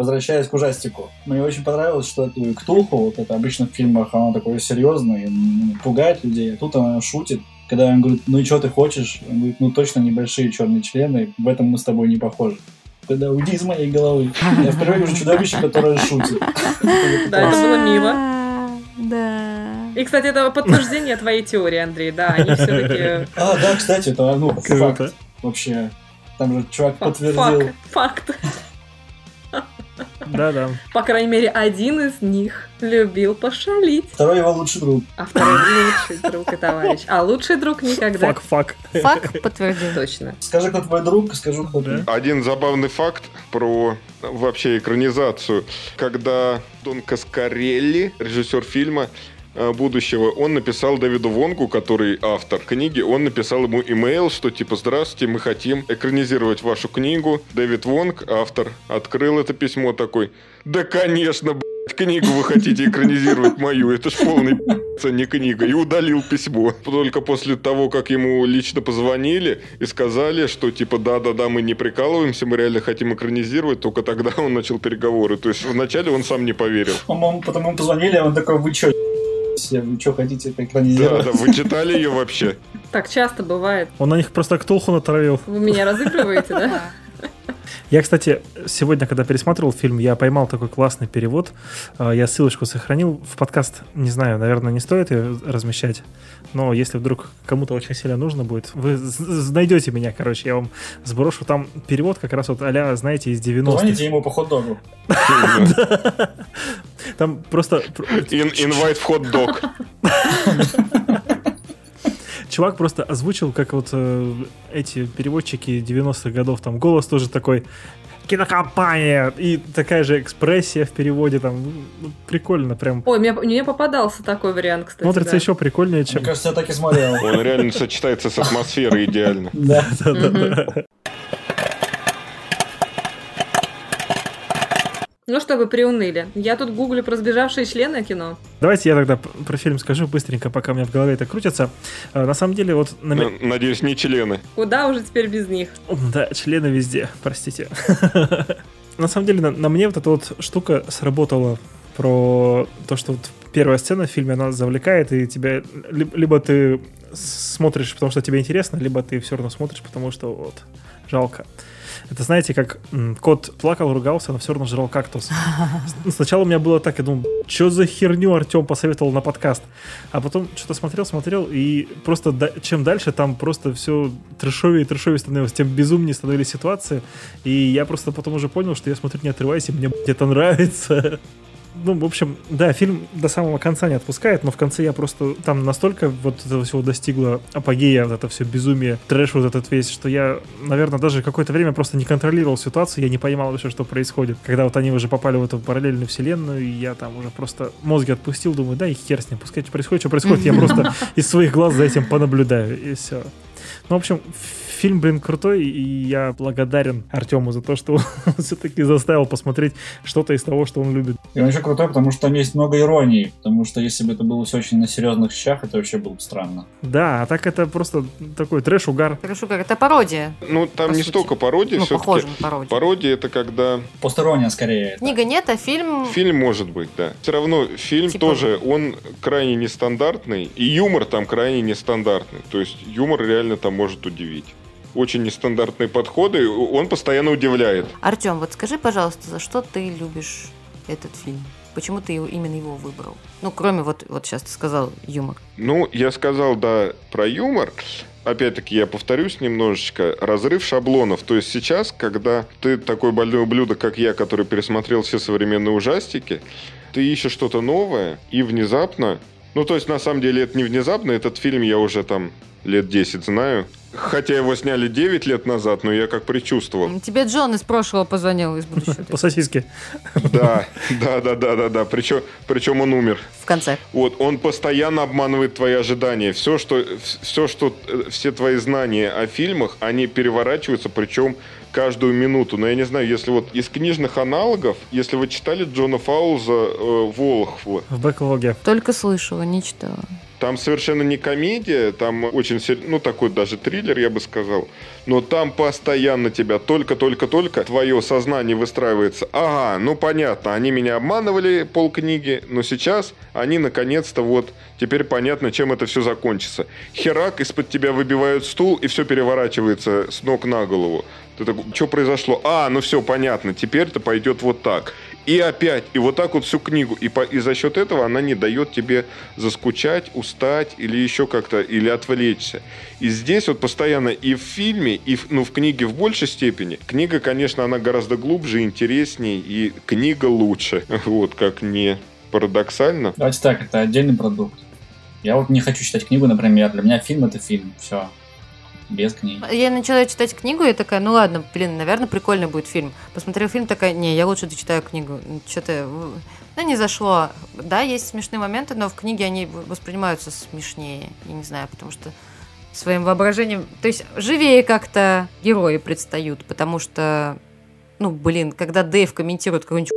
Возвращаясь к ужастику. Мне очень понравилось, что эту Ктулху, вот это обычно в фильмах, она такое серьезное, м, пугает людей, а тут она шутит. Когда он говорит, ну и что ты хочешь? Он говорит, ну точно небольшие черные члены, в этом мы с тобой не похожи. такой, да, уйди из моей головы. Я впервые вижу чудовище, которое шутит. Да, это было мило. Да. И, кстати, это подтверждение твоей теории, Андрей. Да, они все-таки... А, да, кстати, это, ну, факт. Вообще, там же чувак подтвердил. Факт. Да-да. По крайней мере, один из них любил пошалить, Второй его лучший друг. а второй лучший друг и товарищ. А лучший друг никогда. Фак-фак. Факт подтвердил. Точно. Скажи, кто твой друг, скажу, кто Да. ты. Один забавный факт про вообще экранизацию. Когда Дон Каскарелли, режиссер фильма будущего, он написал Дэвиду Вонгу, который автор книги, он написал ему имейл, что типа «Здравствуйте, мы хотим экранизировать вашу книгу». Дэвид Вонг, автор, открыл это письмо такой «Да, конечно, блядь, книгу вы хотите экранизировать мою, это ж полный пи***ц, а не книга». И удалил письмо. Только после того, как ему лично позвонили и сказали, что типа «Да-да-да, мы не прикалываемся, мы реально хотим экранизировать», только тогда он начал переговоры. То есть вначале он сам не поверил. Потом ему позвонили, а он такой, вы чё, все, вы что хотите это Да, да, вы читали ее вообще? Так часто бывает. Он на них просто ктулху натравил. Вы меня разыгрываете, да? Я, кстати, сегодня, когда пересматривал фильм, я поймал такой классный перевод. А, Я ссылочку сохранил в подкаст. Не знаю, наверное, не стоит ее размещать. Но если вдруг кому-то очень сильно нужно будет, вы найдете меня, короче, я вам сброшу. Там перевод как раз вот а знаете, из 90-х. Позвоните ему по хот-догу. Там просто пр- Ин- Инвайт в хот-дог. чувак просто озвучил, как вот э, эти переводчики 90-х годов, там голос тоже такой кинокомпания и такая же экспрессия в переводе там ну, прикольно прям Ой, мне, мне попадался такой вариант, кстати. смотрится да. еще прикольнее Мне чем кажется, я так и смотрел. Он реально сочетается с атмосферой идеально. Да. Да-да-да. Ну что вы приуныли? Я тут гуглю про сбежавшие члены кино. Давайте я тогда про фильм скажу быстренько, пока у меня в голове это крутится. Э, На самом деле, вот Надеюсь, не члены. Куда уже теперь без них? Да, члены везде, простите. На самом деле, на, на мне вот эта вот штука сработала про то, что вот первая сцена в фильме, она завлекает, и тебя... ли- Либо ты смотришь, потому что тебе интересно, либо ты все равно смотришь, потому что вот жалко. Это знаете, как кот плакал, ругался, но все равно жрал кактус. Сначала у меня было так, я думал, что за херню Артем посоветовал на подкаст. А потом что-то смотрел, смотрел, и просто чем дальше, там просто все трешовее и трешовее становилось, тем безумнее становились ситуации. И я просто потом уже понял, что я смотрю не отрываясь, и мне это нравится. Ну, в общем, да, фильм до самого конца не отпускает, но в конце я просто там настолько вот этого всего достигла апогея, вот это все безумие, трэш вот этот весь, что я, наверное, даже какое-то время просто не контролировал ситуацию, я не понимал вообще, что происходит. Когда вот они уже попали в эту параллельную вселенную, и я там уже просто мозги отпустил, думаю, да и хер с ним, пускай что происходит, что происходит, я просто из своих глаз за этим понаблюдаю, и все. Ну, в общем, фильм, блин, крутой, и я благодарен Артему за то, что он все-таки заставил посмотреть что-то из того, что он любит. И он еще крутой, потому что там есть много иронии. Потому что если бы это было все очень на серьезных щах, это вообще было бы странно. Да, а так это просто такой трэш-угар. Как это пародия. Ну, там По не сути. столько пародия, Ну, все-таки. похоже на пародию. Пародия это когда Постирония скорее. это. Книга нет, а фильм... фильм может быть, да. Все равно фильм Типа- тоже, он крайне нестандартный, и юмор там крайне нестандартный. То есть юмор реально там может удивить. Очень нестандартные подходы, он постоянно удивляет. Артем, вот скажи, пожалуйста, за что ты любишь этот фильм? Почему ты его, именно его выбрал? Ну, кроме вот, вот сейчас ты сказал юмор. Ну, я сказал, да, про юмор. Опять-таки, я повторюсь немножечко. Разрыв шаблонов. То есть сейчас, когда ты такой больной ублюдок, как я, который пересмотрел все современные ужастики, ты ищешь что-то новое, и внезапно... Ну, то есть, на самом деле, это не внезапно. Этот фильм я уже там лет 10 знаю. Хотя его сняли 9 лет назад, но я как предчувствовал. Тебе Джон из прошлого позвонил, из будущего. По сосиске. Да, да, да, да, да, да. Причем, причем он умер. В конце. Вот, он постоянно обманывает твои ожидания. Все, что, все, что, э, все твои знания о фильмах, они переворачиваются, причем каждую минуту. Но я не знаю, если вот из книжных аналогов, если вы читали Джона Фауза э, «Волхва», В бэклоге. Только слышала, не читала. Там совершенно не комедия, там очень, ну, такой даже триллер, я бы сказал. Но там постоянно тебя только-только-только твое сознание выстраивается. Ага, ну понятно, они меня обманывали полкниги, но сейчас они наконец-то вот, теперь понятно, чем это все закончится. Херак, из-под тебя выбивают стул, и все переворачивается с ног на голову. Ты такой, что произошло? А, ну все, понятно, теперь это пойдет вот так. И опять, и вот так вот всю книгу. И, по, и за счет этого она не дает тебе заскучать, устать или еще как-то, или отвлечься. И здесь вот постоянно и в фильме, и в, ну, в книге в большей степени. Книга, конечно, она гораздо глубже, интереснее, и книга лучше. Вот, как не парадоксально. Давайте так, это отдельный продукт. Я вот не хочу читать книгу, например. Для меня фильм это фильм. Все. Без книги. Я начала читать книгу и такая, ну ладно, блин, наверное, прикольный будет фильм. Посмотрела фильм, такая, не, я лучше дочитаю книгу. Что-то, ну, не зашло. Да, есть смешные моменты, но в книге они воспринимаются смешнее. Я не знаю, потому что своим воображением... То есть живее как-то герои предстают, потому что, ну, блин, когда Дэйв комментирует какую-нибудь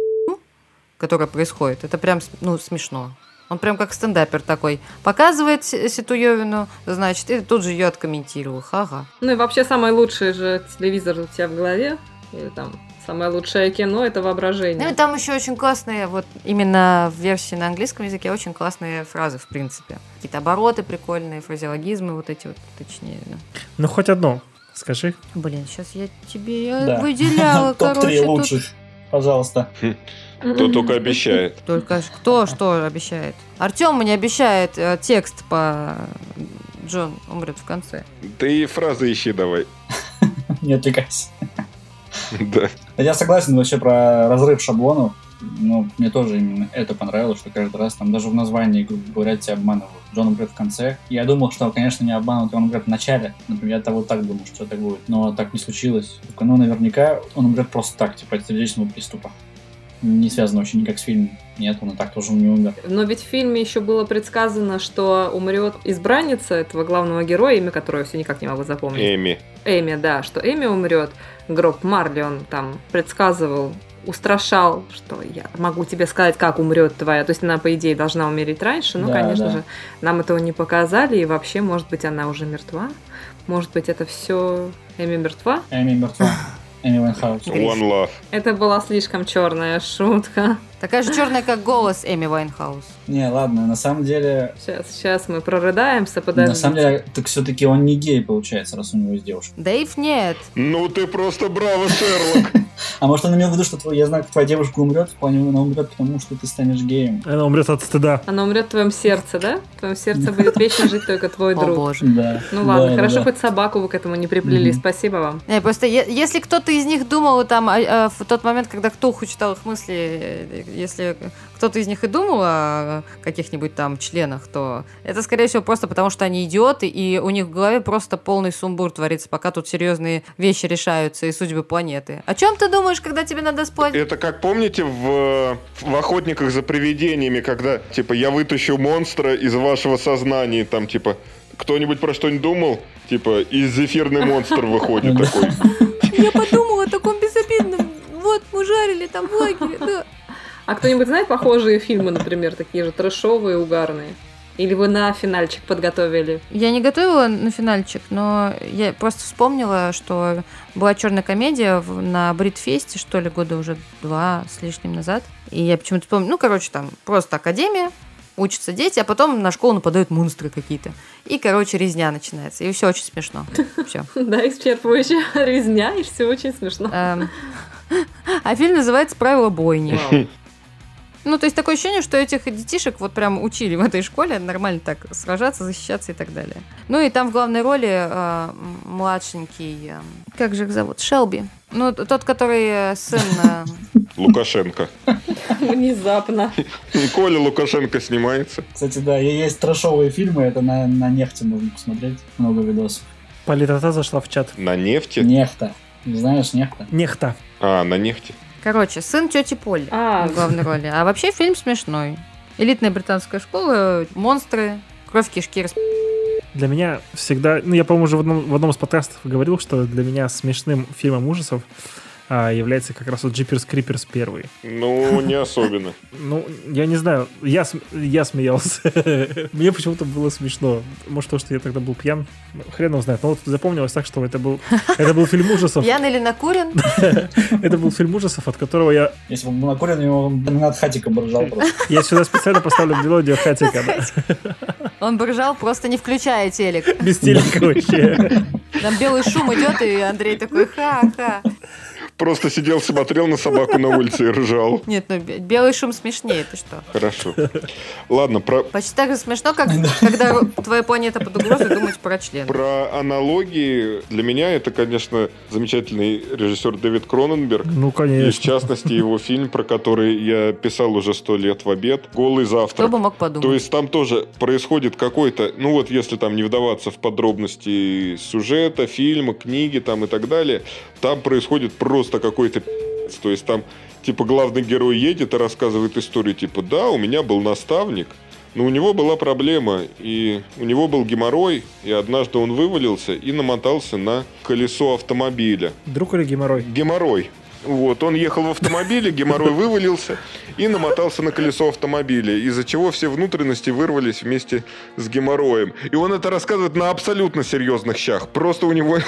которая происходит, это прям, ну, смешно. Он прям как стендапер такой. Показывает Ситуевину, значит, и тут же ее откомментировал. Ха-ха. Ну и вообще самый лучший же телевизор у тебя в голове. Или там самое лучшее кино это воображение. Ну и там еще очень классные, вот именно в версии на английском языке очень классные фразы, в принципе. Какие-то обороты прикольные, фразеологизмы вот эти вот, точнее. Да. Ну хоть одно, скажи. Блин, сейчас я тебе я да. выделяла, короче. Топ-3 лучших, пожалуйста. Кто только обещает. Только кто что обещает? Артем мне обещает э, текст по Джон умрет в конце. Ты фразы ищи давай. Не отвлекайся. Да. Я согласен вообще про разрыв шаблонов. Ну, мне тоже именно это понравилось, что каждый раз там даже в названии, грубо говоря, тебя обманывают. Джон умрет в конце. Я думал, что, конечно, не обманут, он умрет в начале. Например, я того так думал, что это будет. Но так не случилось. Только, ну, наверняка он умрет просто так, типа от сердечного приступа не связано вообще никак с фильмом. Нет, он и так тоже не умер. Но ведь в фильме еще было предсказано, что умрет избранница этого главного героя, имя которого я все никак не могу запомнить. Эми. Эми, да, что Эми умрет. Гроб Марли он там предсказывал устрашал, что я могу тебе сказать, как умрет твоя. То есть она, по идее, должна умереть раньше, но, да, конечно да. же, нам этого не показали, и вообще, может быть, она уже мертва. Может быть, это все Эми мертва? Эми мертва. Эми Уайнхаус. One Love. Это была слишком черная шутка. Такая же черная, как голос Эми Уайнхаус. Не, ладно, на самом деле... Сейчас, сейчас мы прорыдаемся, подождите. На самом деле, так все-таки он не гей, получается, раз у него есть девушка. Дэйв нет. Ну ты просто браво, Шерлок. А может, он имел в виду, что я знаю, твоя девушка умрет, в плане она умрет, потому что ты станешь геем. Она умрет от стыда. Она умрет в твоем сердце, да? В твоем сердце будет вечно жить только твой друг. О боже. Да. Ну ладно, хорошо, хоть собаку вы к этому не приплели, спасибо вам. Не, просто если кто-то из них думал там а, а, в тот момент, когда Ктулху читал их мысли, э, если кто-то из них и думал о каких-нибудь там членах, то это, скорее всего, просто потому, что они идиоты, и у них в голове просто полный сумбур творится, пока тут серьезные вещи решаются и судьбы планеты. О чем ты думаешь, когда тебе надо спать? Это как помните в, в «Охотниках за привидениями», когда, типа, я вытащу монстра из вашего сознания, там, типа, кто-нибудь про что-нибудь думал? Типа, из зефирный монстр выходит такой. Я подумала о таком безобидном. Вот, мы жарили там в лагере, да. А кто-нибудь знает похожие фильмы, например, такие же трэшовые, угарные? Или вы на финальчик подготовили? Я не готовила на финальчик, но я просто вспомнила, что была черная комедия на Бритфесте, что ли, года уже два с лишним назад. И я почему-то вспомнила, ну, короче, там просто академия, учатся дети, а потом на школу нападают монстры какие-то. И, короче, резня начинается. И все очень смешно. Все. Да, исчерпывающая резня, и все очень смешно. Эм, а фильм называется «Правила бойни». Ну, то есть такое ощущение, что этих детишек вот прям учили в этой школе нормально так сражаться, защищаться и так далее. Ну и там в главной роли э, младшенький, э, как же их зовут, Шелби. Ну, тот, который э, сын... Э... Лукашенко. Внезапно. Коля Лукашенко снимается. Кстати, да, есть трэшовые фильмы, это на, на нефти можно посмотреть, много видосов. Политота зашла в чат. На нефти? Нефта. Не знаешь, нефта? Нехта. А, на нефти. Короче, сын тети Поли а. в главной роли. А вообще фильм смешной. Элитная британская школа, монстры, кровь кишки для меня всегда, ну я, по-моему, уже в одном, в одном из подкастов говорил, что для меня смешным фильмом ужасов является как раз вот Jeepers Creepers первый. Ну, не особенно. Ну, я не знаю, я, я смеялся. Мне почему-то было смешно. Может, то, что я тогда был пьян, хрен его знает. Но вот запомнилось так, что это был, это был фильм ужасов. Пьян или накурен? Это был фильм ужасов, от которого я... Если бы он был накурен, его над Хатиком бы ржал просто. Я сюда специально поставлю мелодию Хатика. Он бы ржал, просто не включая телек. Без телека вообще. Там белый шум идет, и Андрей такой, ха-ха. Просто сидел, смотрел на собаку на улице и ржал. Нет, ну бе- белый шум смешнее, ты что? Хорошо. Ладно, про, Почти так же смешно, как когда твоя планета под угрозой думать про член. про аналогии. Для меня это, конечно, замечательный режиссер Дэвид Кроненберг. Ну, И в конечно. частности его фильм, про который я писал уже сто лет в обед, «Голый Кто завтрак». бы мог То подумать? есть там тоже происходит какой-то, ну вот если там не вдаваться в подробности сюжета, фильма, книги там и так далее, там происходит просто какой-то пи***ц. То есть там типа главный герой едет и рассказывает историю типа да, у меня был наставник, но у него была проблема, и у него был геморрой, и однажды он вывалился и намотался на колесо автомобиля. Друг или геморрой? Геморрой. Вот, он ехал в автомобиле, геморрой вывалился и намотался на колесо автомобиля, из-за чего все внутренности вырвались вместе с геморроем. И он это рассказывает на абсолютно серьезных щах. Просто у него...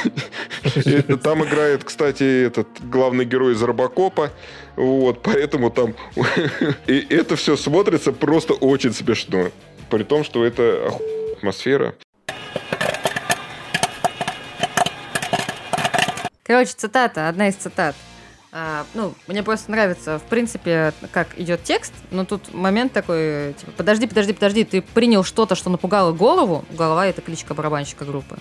Там играет, кстати, этот главный герой из Робокопа. Вот, поэтому там... И это все смотрится просто очень смешно. При том, что это атмосфера. Короче, цитата, одна из цитат. А, ну, мне просто нравится, в принципе, как идет текст, но тут момент такой, типа, подожди, подожди, подожди, ты принял что-то, что напугало голову, голова это кличка барабанщика группы,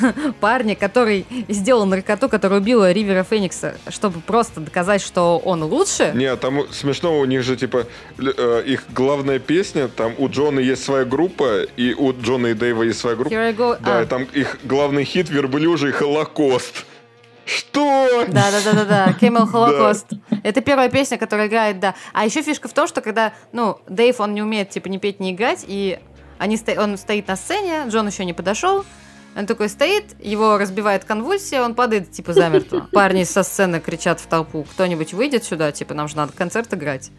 парня, который сделал наркоту, которая убила Ривера Феникса, чтобы просто доказать, что он лучше. Не, там смешно, у них же, типа, э, их главная песня, там у Джона есть своя группа, и у Джона и Дэйва есть своя группа. Here I go. Да, А, и там их главный хит «Верблюжий Холокост». Что? Да, да, да, да, да. Camel Holocaust. Это первая песня, которая играет, да. А еще фишка в том, что когда, ну, Дэйв, он не умеет, типа, ни петь, ни играть, и они сто- он стоит на сцене, Джон еще не подошел, он такой стоит, его разбивает конвульсия, он падает, типа, замертво. Парни со сцены кричат в толпу, кто-нибудь выйдет сюда, типа, нам же надо концерт играть.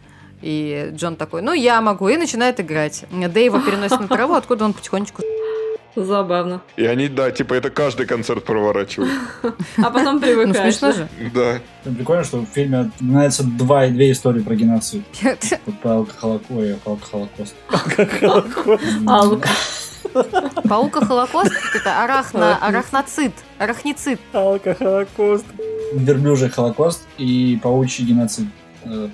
И Джон такой, ну, я могу, и начинает играть. Дэйва переносит на траву, откуда он потихонечку... Забавно. И они, да, типа, это каждый концерт проворачивают. А потом Ну, привыкаешь. смешно же. Да. Прикольно, что в фильме упоминается два, две истории про геноцид. Про алкохолокост. Алка. Паука Холокост, это арахно, арахноцит, арахницит. Алкохолокост. Верблюжий холокост и паучий геноцид. Э,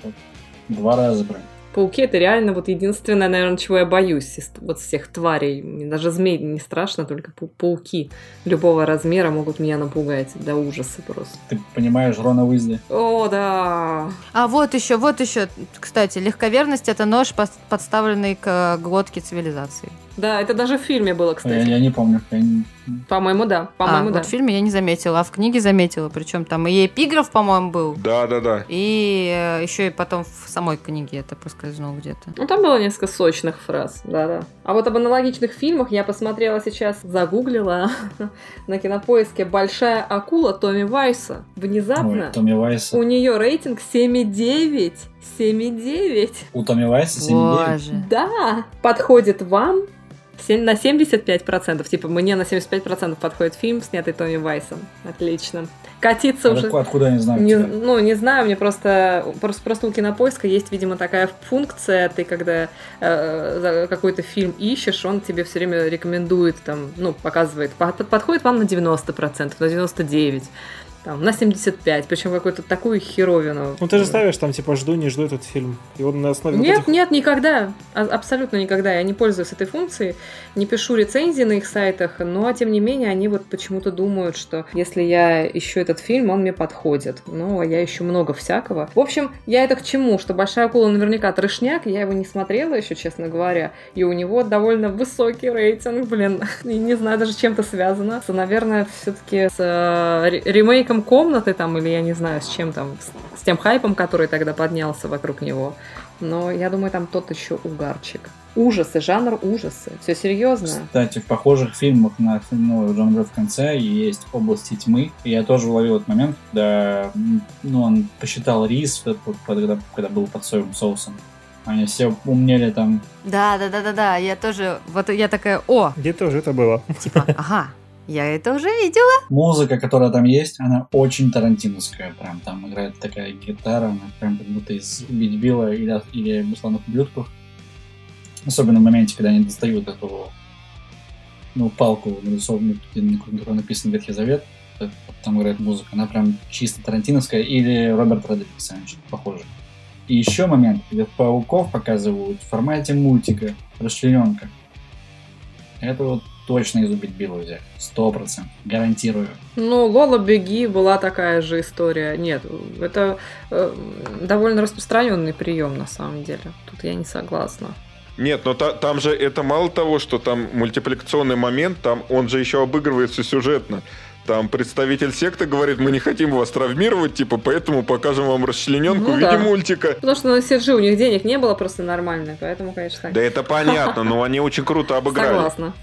Два раза прям. Пауки это реально вот единственное, наверное, чего я боюсь из вот всех тварей. Мне даже змей не страшно, только пау- пауки любого размера могут меня напугать до ужаса просто. Ты понимаешь Рона Уизли? О, да. А вот еще, вот еще, кстати, легковерность это нож, подставленный к глотке цивилизации. Да, это даже в фильме было, Я, кстати. я не помню. Я не- По-моему, да. а, По-моему, вот да. в фильме я не заметила, а в книге заметила. Причем там и эпиграф, по-моему, был. Да, да, да. И э, еще и потом в самой книге это проскользнуло где-то. Ну, там было несколько сочных фраз, да-да. А вот об аналогичных фильмах я посмотрела сейчас, загуглила на кинопоиске «Большая акула» Томми Вайса. Внезапно Ой, Томми Вайса. у нее рейтинг 7,9. 7,9. У Томми Вайса 7,9. Боже. Да, подходит вам на 75%, типа мне на 75% подходит фильм, снятый Томми Вайсом. Отлично. Катиться А уже... Откуда не знаю? Не- ну, не знаю, мне просто, просто, просто у кинопоиска есть, видимо, такая функция, ты когда э, какой-то фильм ищешь, он тебе все время рекомендует, там, ну, показывает, по- под- подходит вам на 90%, на 99%, там, на 75%, причем какую-то такую херовину. Ну ты же ставишь там, типа, жду, не жду этот фильм. И он на основе вот Нет, этих- нет, никогда. А- Абсолютно никогда. Я не пользуюсь этой функцией, не пишу рецензии на их сайтах, но тем не менее они вот почему-то думают, что если я ищу этот фильм, он мне подходит. Но я ищу много всякого. В общем, я это к чему? Что «Большая акула» наверняка трешняк, я его не смотрела еще, честно говоря, и у него довольно высокий рейтинг, блин, И не знаю даже, чем это связано. Наверное, все-таки с э, ре- ремейком комнаты там, или я не знаю, с чем там, с, с тем хайпом, который тогда поднялся вокруг него. Но я думаю, там тот еще угарчик. Ужасы, жанр ужасы. Все серьезно. Кстати, в похожих фильмах на ну, Брэд в конце есть «Области тьмы». И я тоже уловил этот момент, когда ну, он посчитал рис, когда, когда был под соевым соусом. Они все умнели там. Да, да, да, да, да. Я тоже. Вот я такая, о, Где тоже это было? типа, ага, я это уже видела. Музыка, которая там есть, она очень тарантиновская. Прям там играет такая гитара, она прям как будто из «Убить Билла» или, или «Бесланных ублюдков». Особенно в моменте, когда они достают эту ну, палку нарисованную, на которой написан Ветхий Завет, там играет музыка, она прям чисто тарантиновская, или Роберт Родригес, что-то похоже. И еще момент, где пауков показывают в формате мультика, расчлененка. Это вот точно из убить Билла взять. Сто процентов. Гарантирую. Ну, Лола Беги была такая же история. Нет, это э, довольно распространенный прием на самом деле. Тут я не согласна. Нет, но та, там же это мало того, что там мультипликационный момент, там он же еще обыгрывается сюжетно. Там представитель секты говорит, мы не хотим вас травмировать, типа, поэтому покажем вам расчлененку ну, в виде да. мультика. Потому что на CG у них денег не было просто нормально, поэтому, конечно, так. Да это понятно, но они очень круто обыграли. Согласна.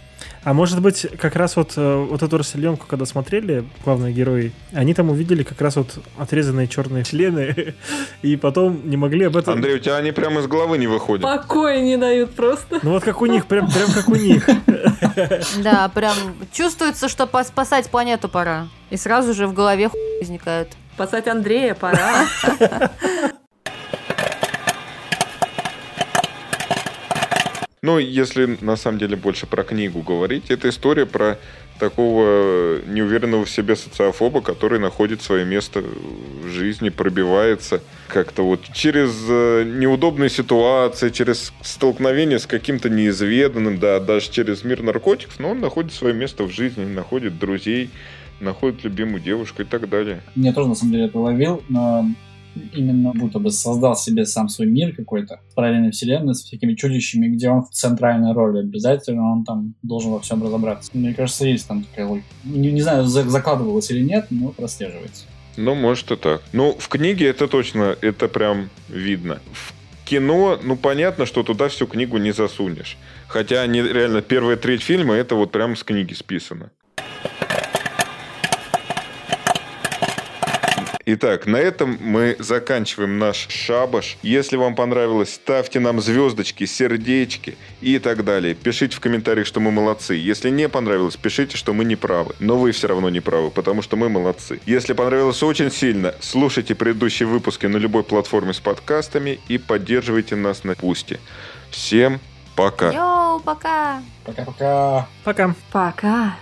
А может быть, как раз вот, э, вот эту расселенку, когда смотрели, главные герои, они там увидели как раз вот отрезанные черные члены, и потом не могли об этом... Андрей, у тебя они прямо из головы не выходят. Покоя не дают просто. Ну вот как у них, прям, прям как у них. Да, прям чувствуется, что спасать планету пора. И сразу же в голове возникает. Спасать Андрея пора. Ну, если на самом деле больше про книгу говорить, это история про такого неуверенного в себе социофоба, который находит свое место в жизни, пробивается как-то вот через э, неудобные ситуации, через столкновение с каким-то неизведанным, да, даже через мир наркотиков, но он находит свое место в жизни, находит друзей, находит любимую девушку и так далее. Мне тоже, на самом деле, это ловил, но именно будто бы создал себе сам свой мир какой-то, параллельной вселенной с всякими чудищами, где он в центральной роли. Обязательно он там должен во всем разобраться. Мне кажется, есть там такая логика. Не, не знаю, закладывалось или нет, но прослеживается. Ну, может и так. Ну, в книге это точно, это прям видно. В кино, ну, понятно, что туда всю книгу не засунешь. Хотя они реально, первая треть фильма, это вот прям с книги списано. Итак, на этом мы заканчиваем наш шабаш. Если вам понравилось, ставьте нам звездочки, сердечки и так далее. Пишите в комментариях, что мы молодцы. Если не понравилось, пишите, что мы не правы. Но вы все равно не правы, потому что мы молодцы. Если понравилось очень сильно, слушайте предыдущие выпуски на любой платформе с подкастами и поддерживайте нас на Пусте. Всем пока. Йоу, пока. Пока-пока. Пока. Пока.